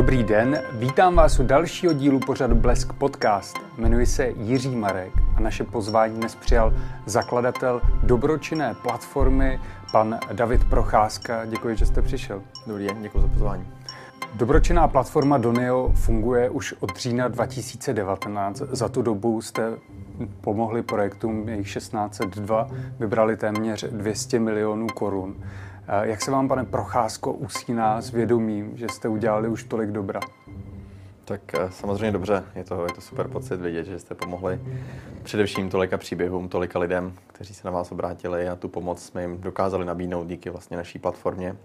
Dobrý den, vítám vás u dalšího dílu pořadu Blesk Podcast. Jmenuji se Jiří Marek a naše pozvání dnes přijal zakladatel dobročinné platformy, pan David Procházka. Děkuji, že jste přišel. Dobrý den, děkuji za pozvání. Dobročinná platforma Donio funguje už od října 2019. Za tu dobu jste pomohli projektům, jejich 1602, vybrali téměř 200 milionů korun. Jak se vám, pane Procházko, usíná s vědomím, že jste udělali už tolik dobra? Tak eh, samozřejmě dobře, je to, je to super pocit vidět, že jste pomohli především tolika příběhům, tolika lidem, kteří se na vás obrátili a tu pomoc jsme jim dokázali nabídnout díky vlastně naší platformě.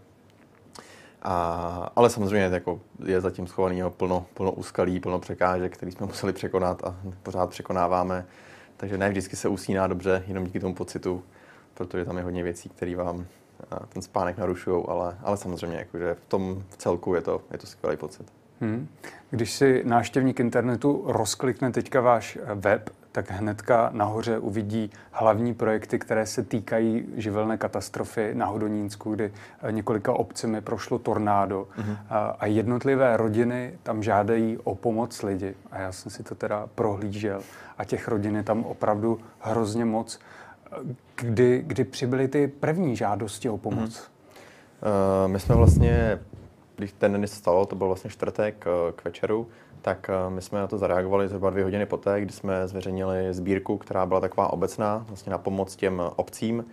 A, ale samozřejmě jako je zatím schovaný plno, plno úskalí, plno překážek, který jsme museli překonat a pořád překonáváme. Takže ne vždycky se usíná dobře, jenom díky tomu pocitu, protože tam je hodně věcí, které vám ten spánek narušují, ale, ale samozřejmě jakože v tom v celku je to, je to skvělý pocit. Hmm. Když si náštěvník internetu rozklikne teďka váš web, tak hnedka nahoře uvidí hlavní projekty, které se týkají živelné katastrofy na Hodonínsku, kdy několika obcemi prošlo tornádo mm-hmm. a jednotlivé rodiny tam žádají o pomoc lidi. A já jsem si to teda prohlížel a těch rodin je tam opravdu hrozně moc kdy, kdy přibyly ty první žádosti o pomoc? Hmm. Uh, my jsme vlastně, když ten den se stalo, to byl vlastně čtvrtek uh, k večeru, tak uh, my jsme na to zareagovali zhruba dvě hodiny poté, kdy jsme zveřejnili sbírku, která byla taková obecná, vlastně na pomoc těm obcím.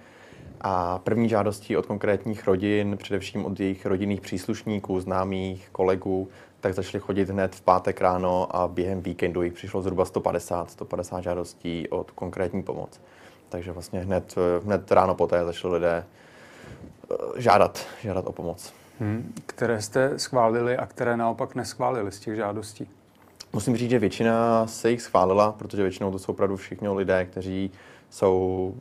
A první žádostí od konkrétních rodin, především od jejich rodinných příslušníků, známých, kolegů, tak začaly chodit hned v pátek ráno a během víkendu jich přišlo zhruba 150, 150 žádostí od konkrétní pomoc. Takže vlastně hned, hned ráno poté začali lidé eh, žádat, žádat o pomoc. Hmm. Které jste schválili a které naopak neschválili z těch žádostí? Musím říct, že většina se jich schválila, protože většinou to jsou opravdu všichni lidé, kteří jsou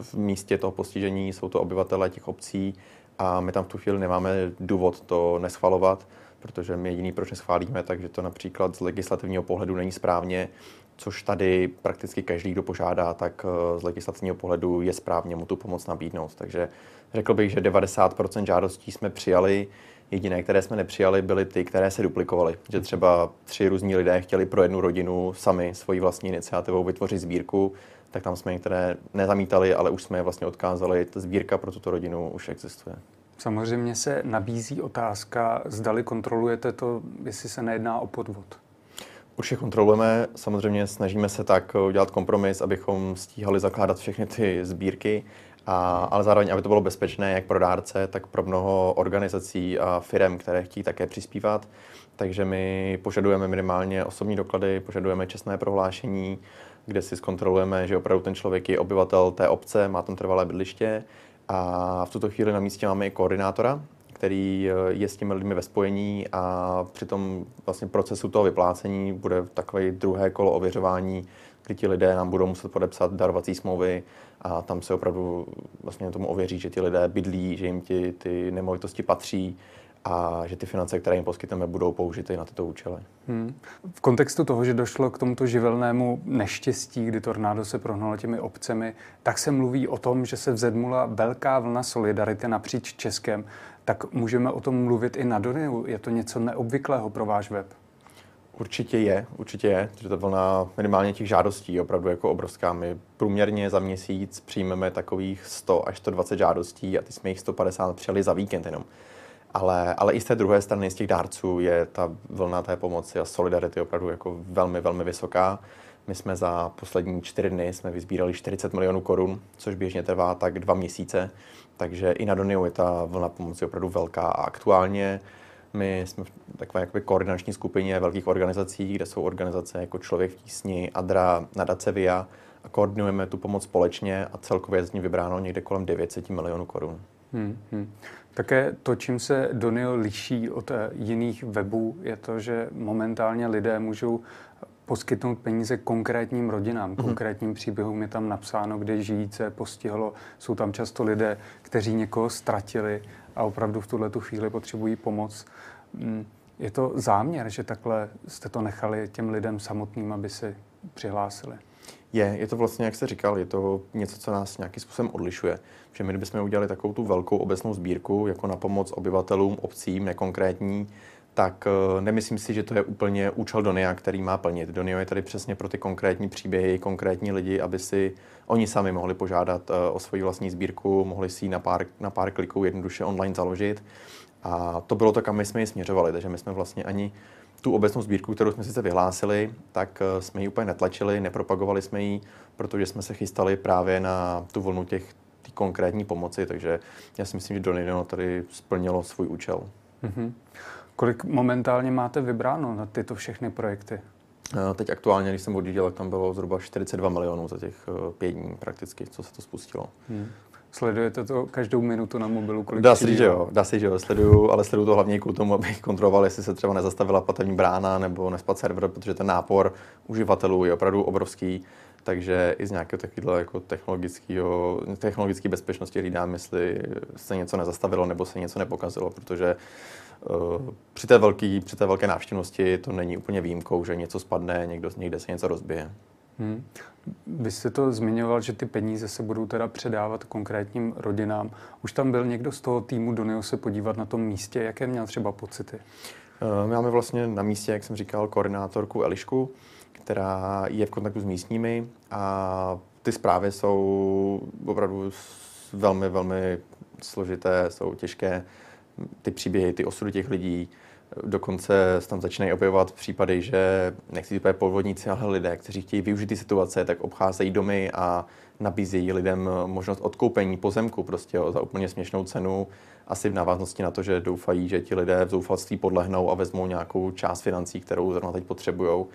v místě toho postižení, jsou to obyvatelé těch obcí a my tam v tu chvíli nemáme důvod to neschvalovat, protože my jediný, proč neschválíme, takže to například z legislativního pohledu není správně, což tady prakticky každý, kdo požádá, tak eh, z legislativního pohledu je správně mu tu pomoc nabídnout. Takže řekl bych, že 90% žádostí jsme přijali, Jediné, které jsme nepřijali, byly ty, které se duplikovaly. Že třeba tři různí lidé chtěli pro jednu rodinu sami svoji vlastní iniciativou vytvořit sbírku, tak tam jsme některé nezamítali, ale už jsme je vlastně odkázali. Ta sbírka pro tuto rodinu už existuje. Samozřejmě se nabízí otázka, zdali kontrolujete to, jestli se nejedná o podvod. Určitě kontrolujeme, samozřejmě snažíme se tak udělat kompromis, abychom stíhali zakládat všechny ty sbírky, a, ale zároveň, aby to bylo bezpečné jak pro dárce, tak pro mnoho organizací a firm, které chtějí také přispívat. Takže my požadujeme minimálně osobní doklady, požadujeme čestné prohlášení, kde si zkontrolujeme, že opravdu ten člověk je obyvatel té obce, má tam trvalé bydliště. A v tuto chvíli na místě máme i koordinátora, který eh, je s těmi lidmi ve spojení a při tom vlastně procesu toho vyplácení bude takové druhé kolo ověřování, kdy ti lidé nám budou muset podepsat darovací smlouvy a tam se opravdu vlastně tomu ověří, že ti lidé bydlí, že jim ti, ty nemovitosti patří a že ty finance, které jim poskytneme, budou použity na tyto účely. Hmm. V kontextu toho, že došlo k tomuto živelnému neštěstí, kdy tornádo se prohnalo těmi obcemi, tak se mluví o tom, že se vzedmula velká vlna solidarity napříč Českem. Tak můžeme o tom mluvit i na Doniu? Je to něco neobvyklého pro váš web? Určitě je, určitě je, že ta vlna minimálně těch žádostí je opravdu jako obrovská. My průměrně za měsíc přijmeme takových 100 až 120 žádostí a ty jsme jich 150 přijali za víkend jenom. Ale, ale i z té druhé strany, z těch dárců, je ta vlna té pomoci a solidarity opravdu jako velmi, velmi vysoká. My jsme za poslední čtyři dny jsme vyzbírali 40 milionů korun, což běžně trvá tak dva měsíce. Takže i na Doniu je ta vlna pomoci opravdu velká a aktuálně my jsme v takové jakoby koordinační skupině velkých organizací, kde jsou organizace jako Člověk v tísni, ADRA, Nadace VIA a koordinujeme tu pomoc společně a celkově z ní vybráno někde kolem 900 milionů korun. Hmm, hmm. Také to, čím se Donio liší od eh, jiných webů, je to, že momentálně lidé můžou poskytnout peníze konkrétním rodinám, mm-hmm. konkrétním příběhům. Je tam napsáno, kde žijíce postihlo. Jsou tam často lidé, kteří někoho ztratili a opravdu v tuhle tu chvíli potřebují pomoc. Mm, je to záměr, že takhle jste to nechali těm lidem samotným, aby si přihlásili? Je, je to vlastně, jak jste říkal, je to něco, co nás nějakým způsobem odlišuje. Že my, kdybychom udělali takovou tu velkou obecnou sbírku, jako na pomoc obyvatelům, obcím, nekonkrétní, tak uh, nemyslím si, že to je úplně účel Donia, který má plnit. Donio je tady přesně pro ty konkrétní příběhy, konkrétní lidi, aby si oni sami mohli požádat uh, o svoji vlastní sbírku, mohli si ji na pár, na pár kliků jednoduše online založit. A to bylo to, kam my jsme ji směřovali, takže my jsme vlastně ani tu obecnou sbírku, kterou jsme sice vyhlásili, tak eh, jsme ji úplně netlačili, nepropagovali jsme ji, protože jsme se chystali právě na tu vlnu těch tý konkrétní pomoci, takže já si myslím, že Donino tady splnilo svůj účel. Mm-hmm. Kolik momentálně máte vybráno na tyto všechny projekty? Eh, teď aktuálně, když jsem odjížděl, tak tam bylo zhruba 42 milionů za těch eh, pět dní prakticky, co se to spustilo. Hmm. Sledujete to každou minutu na mobilu? Kolik dá se že jo, dá se že jo, sleduju, ale sleduju to hlavně kvůli tomu, abych kontroloval, jestli se třeba nezastavila platební brána nebo nespad server, protože ten nápor uživatelů je opravdu obrovský, takže i z nějakého takového jako technologického, technologické bezpečnosti hlídám, jestli se něco nezastavilo nebo se něco nepokazilo, protože při té, velký, při té velké návštěvnosti to není úplně výjimkou, že něco spadne, někdo, někde se něco rozbije. Hmm. Vy jste to zmiňoval, že ty peníze se budou teda předávat konkrétním rodinám. Už tam byl někdo z toho týmu Donio se podívat na tom místě? Jaké měl třeba pocity? My máme vlastně na místě, jak jsem říkal, koordinátorku Elišku, která je v kontaktu s místními a ty zprávy jsou opravdu velmi, velmi složité, jsou těžké. Ty příběhy, ty osudy těch lidí, Dokonce tam začínají objevovat případy, že nechci říct podvodníci, ale lidé, kteří chtějí využít ty situace, tak obcházejí domy a nabízejí lidem možnost odkoupení pozemku prostě jo, za úplně směšnou cenu. Asi v návaznosti na to, že doufají, že ti lidé v zoufalství podlehnou a vezmou nějakou část financí, kterou zrovna teď potřebují.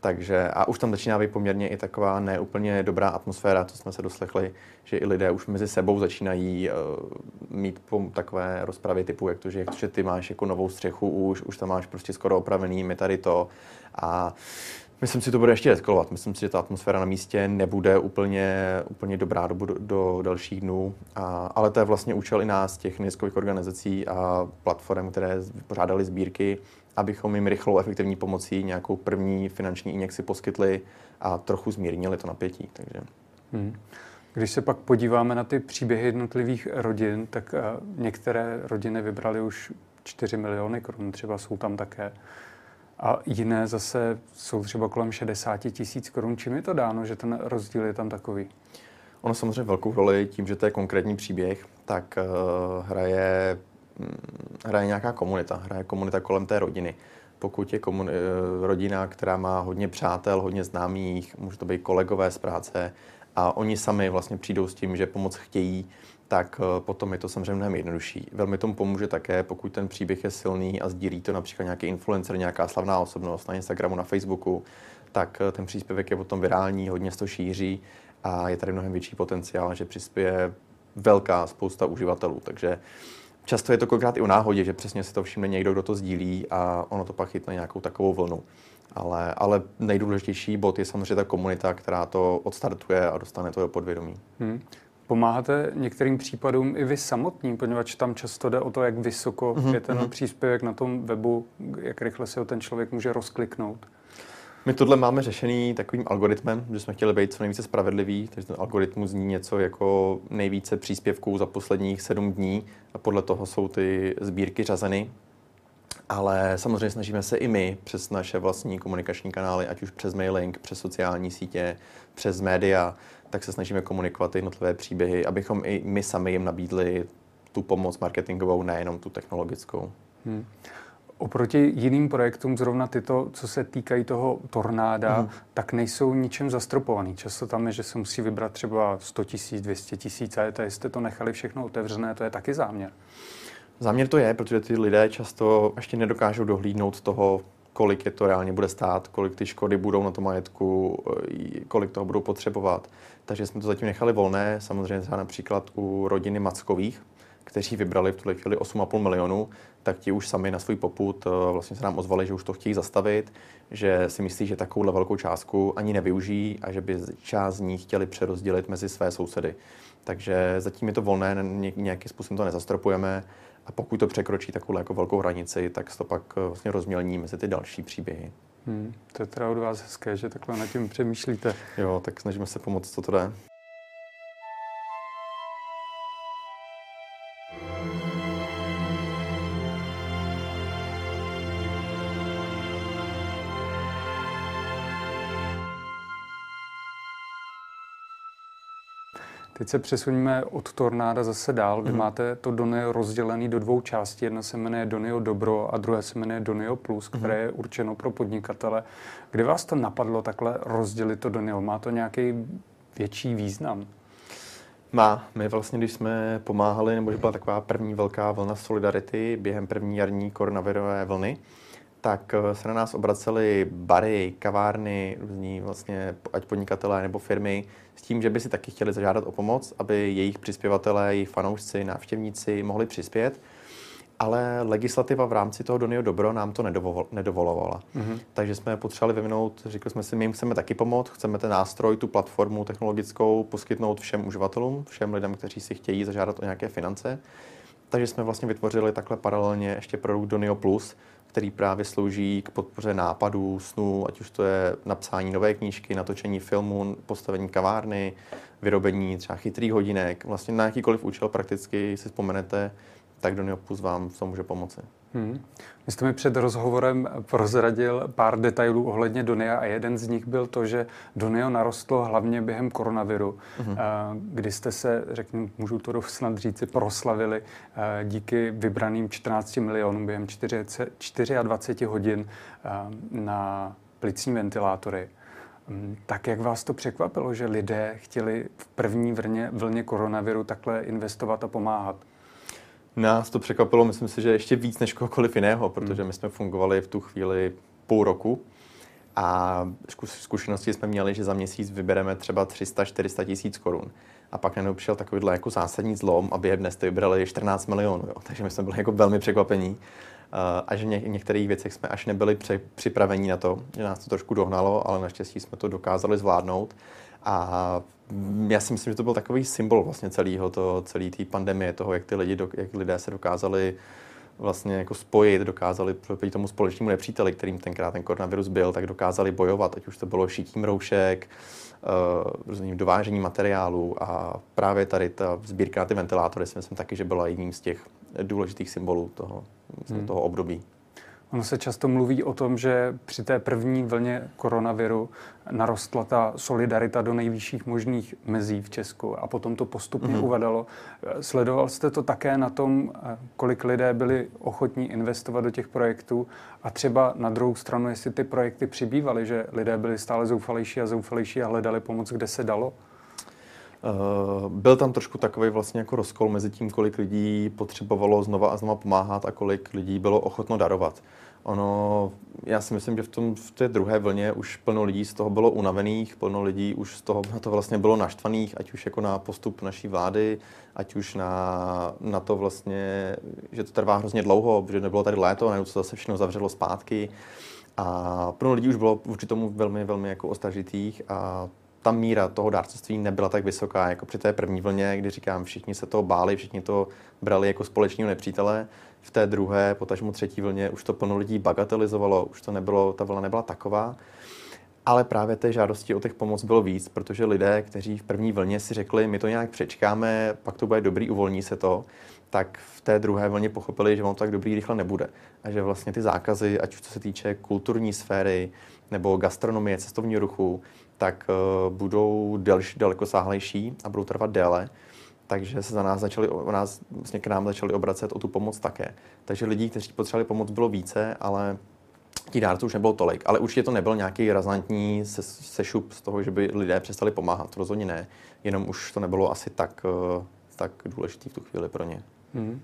Takže a už tam začíná být poměrně i taková neúplně dobrá atmosféra, to jsme se doslechli, že i lidé už mezi sebou začínají uh, mít takové rozpravy typu, jak to, že, jak to, že ty máš jako novou střechu už, už tam máš prostě skoro opravený, my tady to. A Myslím si, to bude ještě eskalovat. Myslím si, že ta atmosféra na místě nebude úplně, úplně dobrá do, do, dalších dnů. A, ale to je vlastně účel i nás, těch neziskových organizací a platform, které pořádaly sbírky, abychom jim rychlou efektivní pomocí nějakou první finanční injekci poskytli a trochu zmírnili to napětí. Takže. Hmm. Když se pak podíváme na ty příběhy jednotlivých rodin, tak uh, některé rodiny vybrali už 4 miliony korun, třeba jsou tam také. A jiné zase jsou třeba kolem 60 tisíc korun. Čím je to dáno, že ten rozdíl je tam takový? Ono samozřejmě velkou roli tím, že to je konkrétní příběh, tak uh, hraje hraje nějaká komunita, hraje komunita kolem té rodiny. Pokud je komun- eh, rodina, která má hodně přátel, hodně známých, může to být kolegové z práce a oni sami vlastně přijdou s tím, že pomoc chtějí, tak eh, potom je to samozřejmě mnohem jednodušší. Velmi tomu pomůže také, pokud ten příběh je silný a sdílí to například nějaký influencer, nějaká slavná osobnost na Instagramu, na Facebooku, tak eh, ten příspěvek je potom virální, hodně se to šíří a je tady mnohem větší potenciál, že přispěje velká spousta uživatelů. Takže Často je to kolikrát i o náhodě, že přesně si to všimne někdo, kdo to sdílí a ono to pak chytne nějakou takovou vlnu. Ale, ale nejdůležitější bod je samozřejmě ta komunita, která to odstartuje a dostane to do podvědomí. Hmm. Pomáháte některým případům i vy samotní, poněvadž tam často jde o to, jak vysoko mm-hmm. je ten mm-hmm. příspěvek na tom webu, jak rychle si ho ten člověk může rozkliknout. My tohle máme řešený takovým algoritmem, že jsme chtěli být co nejvíce spravedlivý, takže ten algoritmus zní něco jako nejvíce příspěvků za posledních sedm dní a podle toho jsou ty sbírky řazeny. Ale samozřejmě snažíme se i my přes naše vlastní komunikační kanály, ať už přes mailing, přes sociální sítě, přes média, tak se snažíme komunikovat ty jednotlivé příběhy, abychom i my sami jim nabídli tu pomoc marketingovou, nejenom tu technologickou. Hmm. Oproti jiným projektům, zrovna tyto, co se týkají toho tornáda, mm. tak nejsou ničem zastropovaný. Často tam je, že se musí vybrat třeba 100 tisíc, 200 tisíc a je to, jestli to nechali všechno otevřené, to je taky záměr. Záměr to je, protože ty lidé často ještě nedokážou dohlídnout toho, kolik je to reálně bude stát, kolik ty škody budou na tom majetku, kolik toho budou potřebovat. Takže jsme to zatím nechali volné, samozřejmě třeba například u rodiny Mackových, kteří vybrali v tuhle chvíli 8,5 milionů, tak ti už sami na svůj poput eh, vlastně se nám ozvali, že už to chtějí zastavit, že si myslí, že takovouhle velkou částku ani nevyužijí a že by část z ní chtěli přerozdělit mezi své sousedy. Takže zatím je to volné, nějakým způsobem to nezastropujeme a pokud to překročí takovou jako velkou hranici, tak se to pak eh, vlastně rozmělní mezi ty další příběhy. Hmm, to je teda od vás hezké, že takhle nad tím přemýšlíte. Jo, tak snažíme se pomoct, co to jde. Teď se přesuníme od tornáda zase dál. Vy mm. máte to Donio rozdělené do dvou částí. Jedna se jmenuje Donio Dobro a druhé se jmenuje Donio Plus, které mm. je určeno pro podnikatele. Kdy vás to napadlo takhle rozdělit to Donio? Má to nějaký větší význam? Má. My vlastně, když jsme pomáhali, nebo že byla taková první velká vlna solidarity během první jarní koronavirové vlny, tak eh, se na nás obraceli bary, kavárny, různí vlastně, ať podnikatelé nebo firmy, s tím, že by si taky chtěli zažádat o pomoc, aby jejich přispěvatelé, jejich fanoušci, návštěvníci mohli přispět. Ale legislativa v rámci toho Donio Dobro nám to nedovolovala. Mm-hmm. Takže jsme potřebovali vyvinout, řekli jsme si, my jim chceme taky pomoct, chceme ten nástroj, tu platformu technologickou poskytnout všem uživatelům, všem lidem, kteří si chtějí zažádat o nějaké finance. Takže jsme vlastně vytvořili takhle paralelně ještě produkt Donio Plus, který právě slouží k podpoře nápadů, snů, ať už to je napsání nové knížky, natočení filmu, postavení kavárny, vyrobení třeba chytrých hodinek, vlastně na jakýkoliv účel prakticky si vzpomenete, tak Doniopus vám v tom může pomoci. Hmm. Vy jste mi před rozhovorem prozradil pár detailů ohledně Donia a jeden z nich byl to, že Donio narostlo hlavně během koronaviru, hmm. kdy jste se, řeknu, můžu to snad říci, proslavili díky vybraným 14 milionům během 24 hodin na plicní ventilátory. Hmm, tak jak vás to překvapilo, že lidé chtěli v první vlně, vlně koronaviru takhle investovat a pomáhat? Nás to překvapilo, myslím si, že ještě víc než kohokoliv jiného, protože my jsme fungovali v tu chvíli půl roku a zkušenosti jsme měli, že za měsíc vybereme třeba 300-400 tisíc korun. A pak najednou přišel takovýhle jako zásadní zlom a během dnes to vybrali 14 milionů. Jo. Takže my jsme byli jako velmi překvapení. A že v některých věcech jsme až nebyli připraveni na to, že nás to trošku dohnalo, ale naštěstí jsme to dokázali zvládnout. A já si myslím, že to byl takový symbol vlastně celého to, celé té pandemie, toho, jak ty lidi, jak lidé se dokázali vlastně jako spojit, dokázali proti tomu společnému nepříteli, kterým tenkrát ten koronavirus byl, tak dokázali bojovat, ať už to bylo šítím roušek, uh, různým dovážení materiálů a právě tady ta sbírka na ty ventilátory si myslím taky, že byla jedním z těch důležitých symbolů toho, hmm. toho období. Ono se často mluví o tom, že při té první vlně koronaviru narostla ta solidarita do nejvyšších možných mezí v Česku a potom to postupně mm-hmm. uvadalo. Sledoval jste to také na tom, kolik lidé byli ochotní investovat do těch projektů a třeba na druhou stranu, jestli ty projekty přibývaly, že lidé byli stále zoufalejší a zoufalejší a hledali pomoc, kde se dalo? Uh, byl tam trošku takový vlastně jako rozkol mezi tím, kolik lidí potřebovalo znova a znova pomáhat a kolik lidí bylo ochotno darovat. Ono, já si myslím, že v, tom, v té druhé vlně už plno lidí z toho bylo unavených, plno lidí už z toho na to vlastně bylo naštvaných, ať už jako na postup naší vlády, ať už na, na to vlastně, že to trvá hrozně dlouho, že nebylo tady léto, najednou se zase všechno zavřelo zpátky. A plno lidí už bylo vůči tomu velmi, velmi jako ostražitých a ta míra toho dárcovství nebyla tak vysoká jako při té první vlně, kdy říkám, všichni se toho báli, všichni to brali jako společného nepřítele. V té druhé, potažmo třetí vlně, už to plno lidí bagatelizovalo, už to nebylo, ta vlna nebyla taková. Ale právě té žádosti o těch pomoc bylo víc, protože lidé, kteří v první vlně si řekli, my to nějak přečkáme, pak to bude dobrý, uvolní se to, tak v té druhé vlně pochopili, že to tak dobrý rychle nebude. A že vlastně ty zákazy, ať už co se týče kulturní sféry nebo gastronomie, cestovního ruchu, tak uh, budou delší, daleko sáhlejší a budou trvat déle. Takže se za nás začali, o nás, vlastně k nám začali obracet o tu pomoc také. Takže lidí, kteří potřebovali pomoc, bylo více, ale těch dárců už nebylo tolik. Ale určitě to nebyl nějaký razantní sešup z toho, že by lidé přestali pomáhat. Rozhodně ne. Jenom už to nebylo asi tak, uh, tak důležitý v tu chvíli pro ně. Hmm.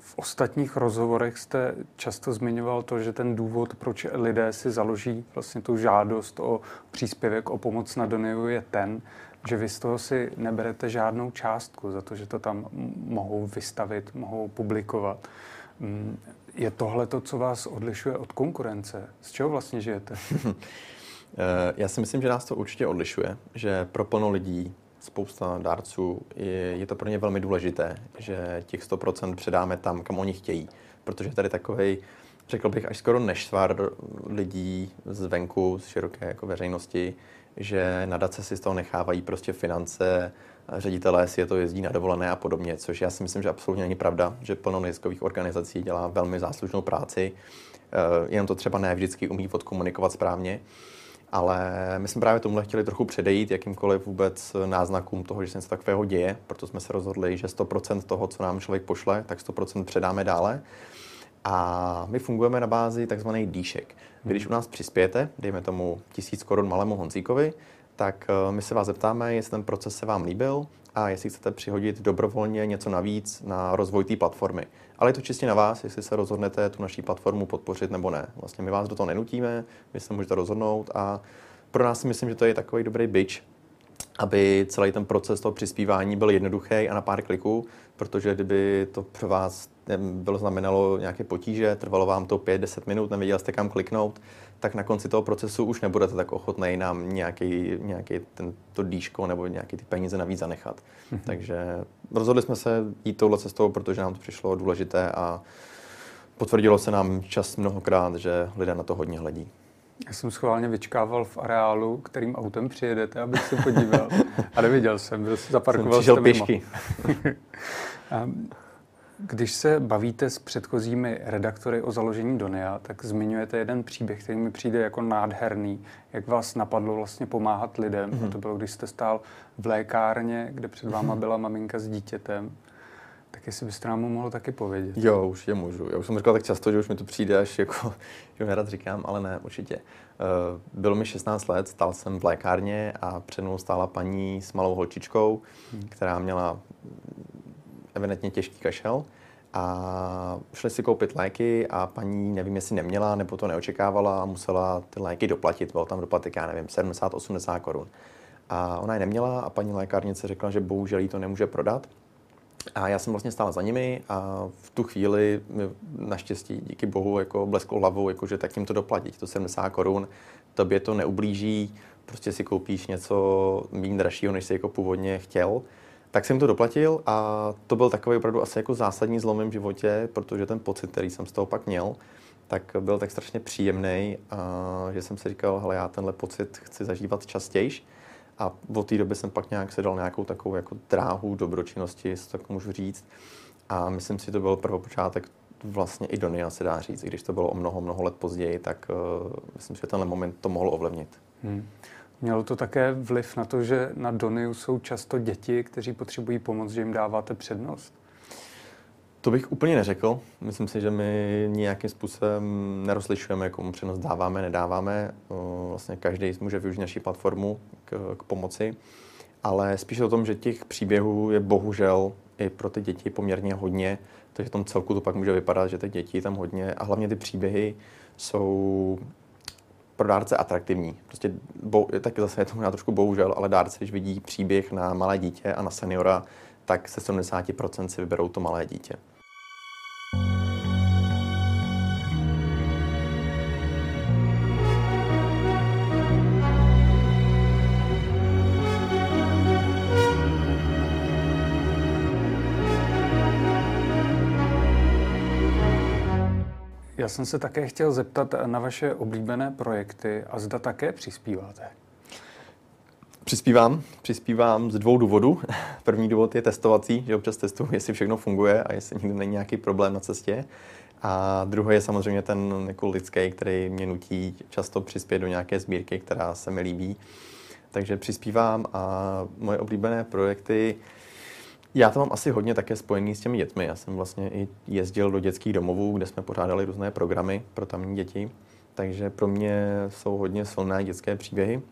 V ostatních rozhovorech jste často zmiňoval to, že ten důvod, proč lidé si založí vlastně tu žádost o příspěvek, o pomoc na Doniu je ten, že vy z toho si neberete žádnou částku za to, že to tam mohou vystavit, mohou publikovat. Mm, je tohle to, co vás odlišuje od konkurence? Z čeho vlastně žijete? Eh, já si myslím, že nás to určitě odlišuje, že pro plno lidí spousta dárců, je, je to pro ně velmi důležité, že těch 100% předáme tam, kam oni chtějí. Protože tady takový, řekl bych, až skoro nešvar lidí zvenku, z široké jako veřejnosti, že nadace si z toho nechávají prostě finance, ředitelé si je to jezdí na dovolené a podobně, což já si myslím, že absolutně není pravda, že plno neziskových organizací dělá velmi záslužnou práci, eh, jenom to třeba ne vždycky umí odkomunikovat správně. Ale my jsme právě tomuhle chtěli trochu předejít jakýmkoliv vůbec náznakům toho, že se něco takového děje, proto jsme se rozhodli, že 100% toho, co nám člověk pošle, tak 100% předáme dále. A my fungujeme na bázi takzvaných dýšek. Vy, když u nás přispějete, dejme tomu tisíc korun malému Honzíkovi, tak eh, my se vás zeptáme, jestli ten proces se vám líbil a jestli chcete přihodit dobrovolně něco navíc na rozvoj té platformy. Ale je to čistě na vás, jestli se rozhodnete tu naší platformu podpořit nebo ne. Vlastně my vás do toho nenutíme, vy se můžete rozhodnout a pro nás si myslím, že to je takový dobrý byč, aby celý ten proces toho přispívání byl jednoduchý a na pár kliků, protože kdyby to pro vás bylo znamenalo nějaké potíže, trvalo vám to 5-10 minut, nevěděl jste kam kliknout, tak na konci toho procesu už nebudete tak ochotný nám nějaký, nějaký ten, to dýško nebo nějaké ty peníze navíc zanechat. Mm-hmm. Takže rozhodli jsme se jít touhle cestou, protože nám to přišlo důležité a potvrdilo se nám čas mnohokrát, že lidé na to hodně hledí. Já jsem schválně vyčkával v areálu, kterým autem přijedete, abych se podíval. A neviděl jsem, byl zaparkoval jsem pěšky. Když se bavíte s předchozími redaktory o založení Donia, tak zmiňujete jeden příběh, který mi přijde jako nádherný. Jak vás napadlo vlastně pomáhat lidem. Mm-hmm. to bylo, když jste stál v lékárně, kde před váma mhm. byla maminka s dítětem. Tak jestli byste nám mohl taky povědět. Jo, už je můžu. Já už jsem říkal tak často, že už mi to přijde až jako, že nerad říkám, ale ne, určitě. Uh, bylo mi 16 let, stál jsem v lékárně a před mnou stála paní s malou holčičkou, hmm. která měla evidentně těžký kašel a šli si koupit léky a paní, nevím, jestli neměla nebo to neočekávala a musela ty léky doplatit. Byl tam doplatek, já nevím, 70-80 korun. A ona je neměla a paní lékárnice řekla, že bohužel jí to nemůže prodat. A já jsem vlastně stál za nimi a v tu chvíli naštěstí díky bohu jako blesklo hlavou, jako, že tak jim to doplatit, to 70 korun, tobě to neublíží, prostě si koupíš něco méně dražšího, než jsi jako původně chtěl tak jsem to doplatil a to byl takový opravdu asi jako zásadní zlom v mém životě, protože ten pocit, který jsem z toho pak měl, tak byl tak strašně příjemný, že jsem si říkal, hele, já tenhle pocit chci zažívat častěji. A od té doby jsem pak nějak se dal nějakou takovou jako dráhu dobročinnosti, jestli tak můžu říct. A myslím si, že to byl prvopočátek vlastně i Donia se dá říct, i když to bylo o mnoho, mnoho let později, tak uh, myslím, že tenhle moment to mohlo ovlivnit. Hmm. Mělo to také vliv na to, že na Doniu jsou často děti, kteří potřebují pomoc, že jim dáváte přednost? To bych úplně neřekl. Myslím si, že my nějakým způsobem nerozlišujeme, komu přednost dáváme, nedáváme. Vlastně každý může využít naší platformu k, k pomoci. Ale spíš o tom, že těch příběhů je bohužel i pro ty děti poměrně hodně, takže v tom celku to pak může vypadat, že ty děti tam hodně a hlavně ty příběhy jsou pro dárce atraktivní. Prostě bo, taky zase je to možná trošku bohužel, ale dárce, když vidí příběh na malé dítě a na seniora, tak se 70% si vyberou to malé dítě. Já jsem se také chtěl zeptat na vaše oblíbené projekty a zda také přispíváte. Přispívám. Přispívám z dvou důvodů. První důvod je testovací, že občas testuju, jestli všechno funguje a jestli nikdy není nějaký problém na cestě. A druhý je samozřejmě ten jako lidský, který mě nutí často přispět do nějaké sbírky, která se mi líbí. Takže přispívám a moje oblíbené projekty já to mám asi hodně také spojený s těmi dětmi. Já jsem vlastně i jezdil do dětských domovů, kde jsme pořádali různé programy pro tamní děti. Takže pro mě jsou hodně silné dětské příběhy.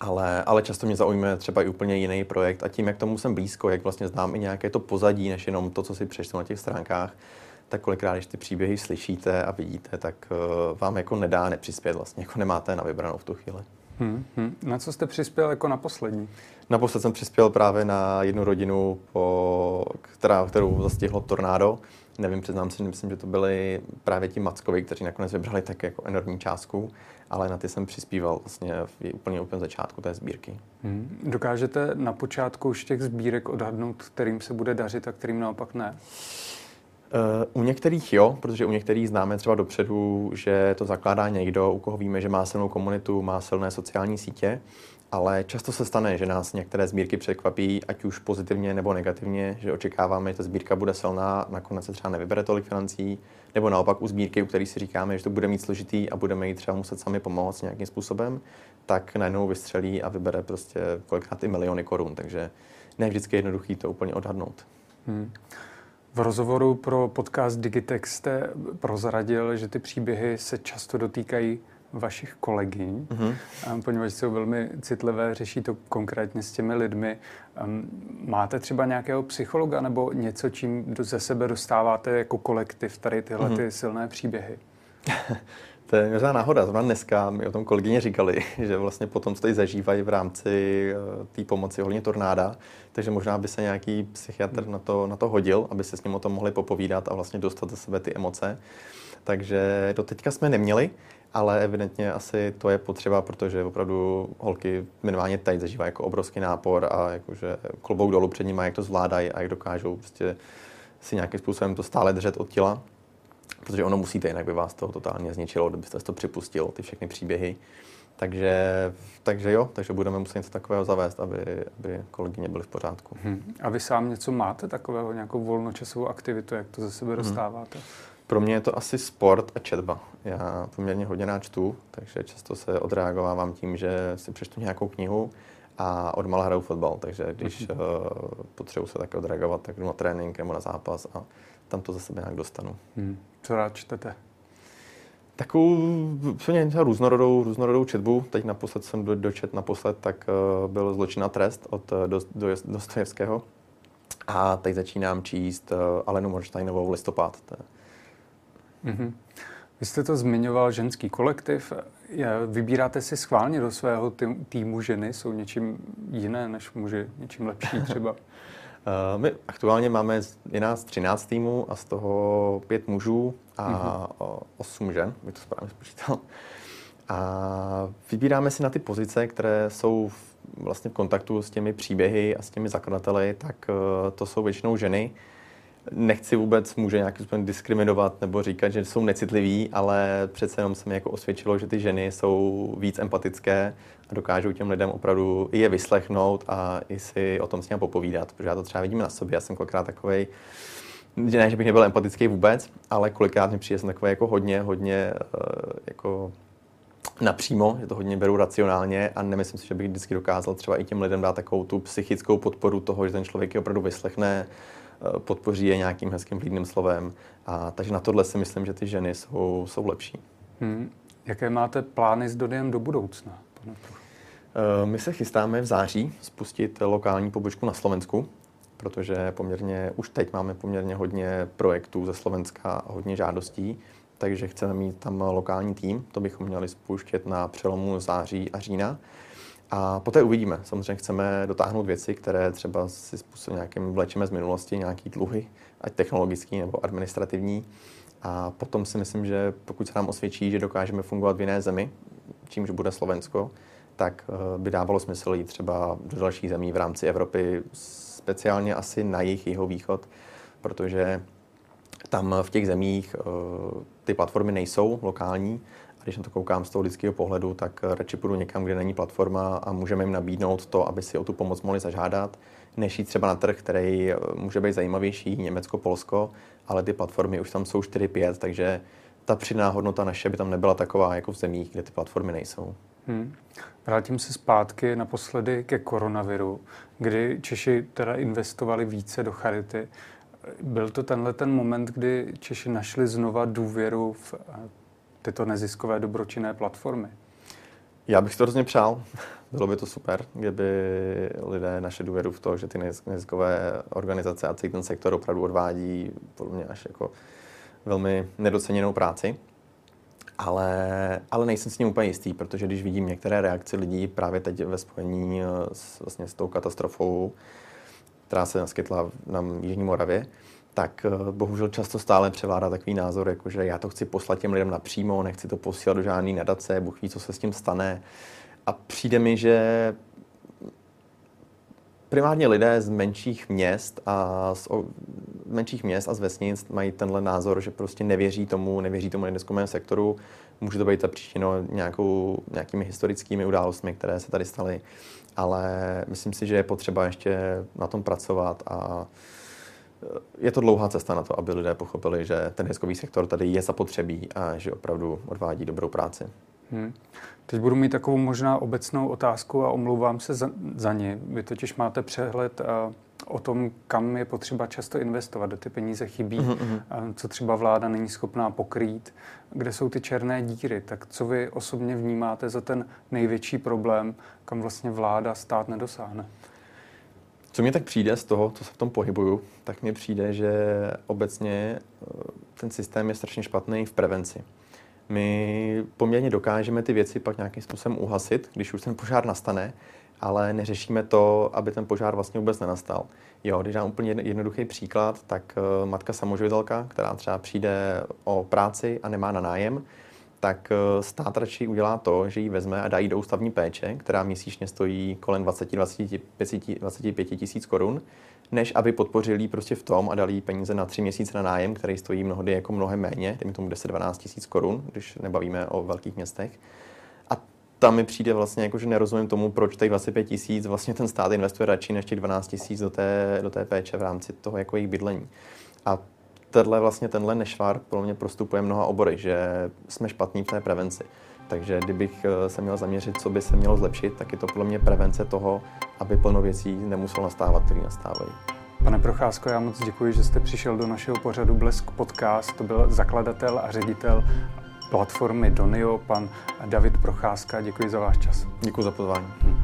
Ale, ale často mě zaujme třeba i úplně jiný projekt a tím, jak tomu jsem blízko, jak vlastně znám i nějaké to pozadí, než jenom to, co si přečtu na těch stránkách, tak kolikrát, když ty příběhy slyšíte a vidíte, tak uh, vám jako nedá nepřispět vlastně, jako nemáte na vybranou v tu chvíli. Hmm, hmm. Na co jste přispěl jako na poslední? Naposled jsem přispěl právě na jednu rodinu, po, která, kterou zastihlo tornádo. Nevím, přiznám si, myslím, že to byli právě ti Mackovi, kteří nakonec vybrali tak jako enormní částku, ale na ty jsem přispíval vlastně v úplně úplně začátku té sbírky. Hmm. Dokážete na počátku už těch sbírek odhadnout, kterým se bude dařit a kterým naopak ne? U některých jo, protože u některých známe třeba dopředu, že to zakládá někdo, u koho víme, že má silnou komunitu, má silné sociální sítě, ale často se stane, že nás některé sbírky překvapí, ať už pozitivně nebo negativně, že očekáváme, že ta sbírka bude silná, nakonec se třeba nevybere tolik financí, nebo naopak u sbírky, u které si říkáme, že to bude mít složitý a budeme jí třeba muset sami pomoct nějakým způsobem, tak najednou vystřelí a vybere prostě kolikrát i miliony korun. Takže ne vždycky je jednoduchý to úplně odhadnout. Hmm. V rozhovoru pro podcast Digitex jste prozradil, že ty příběhy se často dotýkají vašich kolegyň, mm-hmm. poněvadž jsou velmi citlivé, řeší to konkrétně s těmi lidmi. Máte třeba nějakého psychologa nebo něco, čím ze sebe dostáváte jako kolektiv tady tyhle mm-hmm. ty silné příběhy? To je možná náhoda. Zrovna dneska mi o tom kolegyně říkali, že vlastně potom to tady zažívají v rámci eh, té pomoci ohledně tornáda, takže možná by se nějaký psychiatr na to, na to hodil, aby se s ním o tom mohli popovídat a vlastně dostat ze sebe ty emoce. Takže do teďka jsme neměli, ale evidentně asi to je potřeba, protože opravdu holky minimálně teď zažívají jako obrovský nápor a jakože klobouk dolů před nimi, jak to zvládají a jak dokážou prostě si nějakým způsobem to stále držet od těla protože ono musíte, jinak by vás to totálně zničilo, kdybyste to připustil, ty všechny příběhy. Takže, takže jo, takže budeme muset něco takového zavést, aby, aby kolegyně byly v pořádku. Hmm. A vy sám něco máte takového, nějakou volnočasovou aktivitu, jak to ze sebe hmm. dostáváte? Pro mě je to asi sport a četba. Já poměrně hodně rád čtu, takže často se odreagovávám tím, že si přečtu nějakou knihu a odmala hraju fotbal, takže když uh, potřebuji se také odreagovat, tak jdu na trénink nebo na zápas a tam to za sebe nějak dostanu. Hmm. Co rád čtete? Takovou úplně různorodou, různorodou četbu. Teď naposled jsem do, dočet naposled, tak uh, byl Zločin a trest od uh, do, do, Dostojevského. A teď začínám číst uh, Alenu Morsteinovou Listopad. Mm-hmm. Vy jste to zmiňoval, ženský kolektiv. Vybíráte si schválně do svého týmu ženy? Jsou něčím jiné než muži? Něčím lepší třeba? Eh, my aktuálně máme, je nás 13 týmů a z toho pět mužů a mm-hmm. 8 žen, bych to správně spočítal. A vybíráme si na ty pozice, které jsou vlastně v kontaktu s těmi příběhy a s těmi zakladateli, tak eh, to jsou většinou ženy nechci vůbec muže nějakým způsobem diskriminovat nebo říkat, že jsou necitliví, ale přece jenom se mi jako osvědčilo, že ty ženy jsou víc empatické a dokážou těm lidem opravdu i je vyslechnout a i si o tom s nimi popovídat, protože já to třeba vidím na sobě, já jsem kolikrát takový, ne, že bych nebyl empatický vůbec, ale kolikrát mi přijde jsem takový jako hodně, hodně eh, jako napřímo, že to hodně beru racionálně a nemyslím si, že bych vždycky dokázal třeba i těm lidem dát takovou tu psychickou podporu toho, že ten člověk je opravdu vyslechne, podpoří je nějakým hezkým vlídným slovem. A, takže na tohle si myslím, že ty ženy jsou, jsou lepší. Hmm. Jaké máte plány s Dodiem do budoucna? Pane eh, My se chystáme v září spustit lokální pobočku na Slovensku, protože poměrně, už teď máme poměrně hodně projektů ze Slovenska a hodně žádostí, takže chceme mít tam lokální tým. To bychom měli spuštět na přelomu září a října. A poté uvidíme. Samozřejmě chceme dotáhnout věci, které třeba si způsobem nějakým vlečeme z minulosti, nějaký dluhy, ať technologický nebo administrativní. A potom si myslím, že pokud se nám osvědčí, že dokážeme fungovat v jiné zemi, čímž bude Slovensko, tak eh, by dávalo smysl jít třeba do dalších zemí v rámci Evropy, speciálně asi na jejich jeho východ, protože tam v těch zemích eh, ty platformy nejsou lokální když na to koukám z toho lidského pohledu, tak radši půjdu někam, kde není platforma a můžeme jim nabídnout to, aby si o tu pomoc mohli zažádat, než jít třeba na trh, který eh, může být zajímavější, Německo, Polsko, ale ty platformy už tam jsou 4-5, takže ta přidaná hodnota naše by tam nebyla taková jako v zemích, kde ty platformy nejsou. Hmm. Vrátím se zpátky naposledy ke koronaviru, kdy Češi teda investovali více do charity. Byl to tenhle ten moment, kdy Češi našli znova důvěru v eh, tyto neziskové dobročinné platformy? Já bych to hrozně přál. Bylo by to super, kdyby lidé naše důvěru v to, že ty neziskové organizace a celý ten sektor opravdu odvádí podle mě až jako velmi nedoceněnou práci. Ale, ale nejsem s ním úplně jistý, protože když vidím některé reakce lidí právě teď ve spojení s, vlastně s tou katastrofou, která se naskytla na Jižní Moravě, tak eh, bohužel často stále převládá takový názor, jako že já to chci poslat těm lidem napřímo, nechci to posílat do žádné nadace, Bůh ví, co se s tím stane. A přijde mi, že primárně lidé z menších měst a z, menších měst a z vesnic mají tenhle názor, že prostě nevěří tomu, nevěří tomu nedeskovému sektoru. Může to být zapříčeno nějakou, nějakými historickými událostmi, které se tady staly, ale myslím si, že je potřeba ještě na tom pracovat a je to dlouhá cesta na to, aby lidé pochopili, že ten hezkový sektor tady je zapotřebí a že opravdu odvádí dobrou práci. Hmm. Teď budu mít takovou možná obecnou otázku a omlouvám se za, za ně. Vy totiž máte přehled uh, o tom, kam je potřeba často investovat, kde ty peníze chybí, mm-hmm. uh, co třeba vláda není schopná pokrýt, kde jsou ty černé díry. Tak co vy osobně vnímáte za ten největší problém, kam vlastně vláda stát nedosáhne? Co mi tak přijde z toho, co se v tom pohybuju, tak mi přijde, že obecně eh, ten systém je strašně špatný v prevenci. My poměrně dokážeme ty věci pak nějakým způsobem uhasit, když už ten požár nastane, ale neřešíme to, aby ten požár vlastně vůbec nenastal. Jo, když dám úplně jednoduchý příklad, tak eh, matka samoživitelka, která třeba přijde o práci a nemá na nájem, tak eh, stát radši udělá to, že ji vezme a dá jí do ústavní péče, která měsíčně stojí kolem 20-25 tisíc korun, než aby podpořili prostě v tom a dali jí peníze na tři měsíce na nájem, který stojí mnohdy jako mnohem méně, dejme tomu 10-12 tisíc korun, když nebavíme o velkých městech. A tam mi přijde vlastně, jako, že nerozumím tomu, proč těch 25 tisíc vlastně ten stát investuje radši než těch 12 tisíc do té, do té péče v rámci toho jako jejich bydlení. A tenhle vlastně tenhle nešvar pro mě prostupuje mnoha obory, že jsme špatní v té prevenci. Takže kdybych eh, se měl zaměřit, co by se mělo zlepšit, tak je to podle mě prevence toho, aby plno věcí nemuselo nastávat, které nastávají. Pane Procházko, já moc děkuji, že jste přišel do našeho pořadu Blesk Podcast. To byl zakladatel a ředitel platformy Donio, pan David Procházka. Děkuji za váš čas. Děkuji za pozvání. Hm.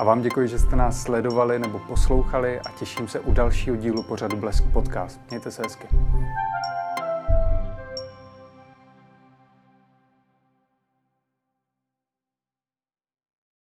A vám děkuji, že jste nás sledovali nebo poslouchali a těším se u dalšího dílu pořadu Blesk Podcast. Mějte se hezky.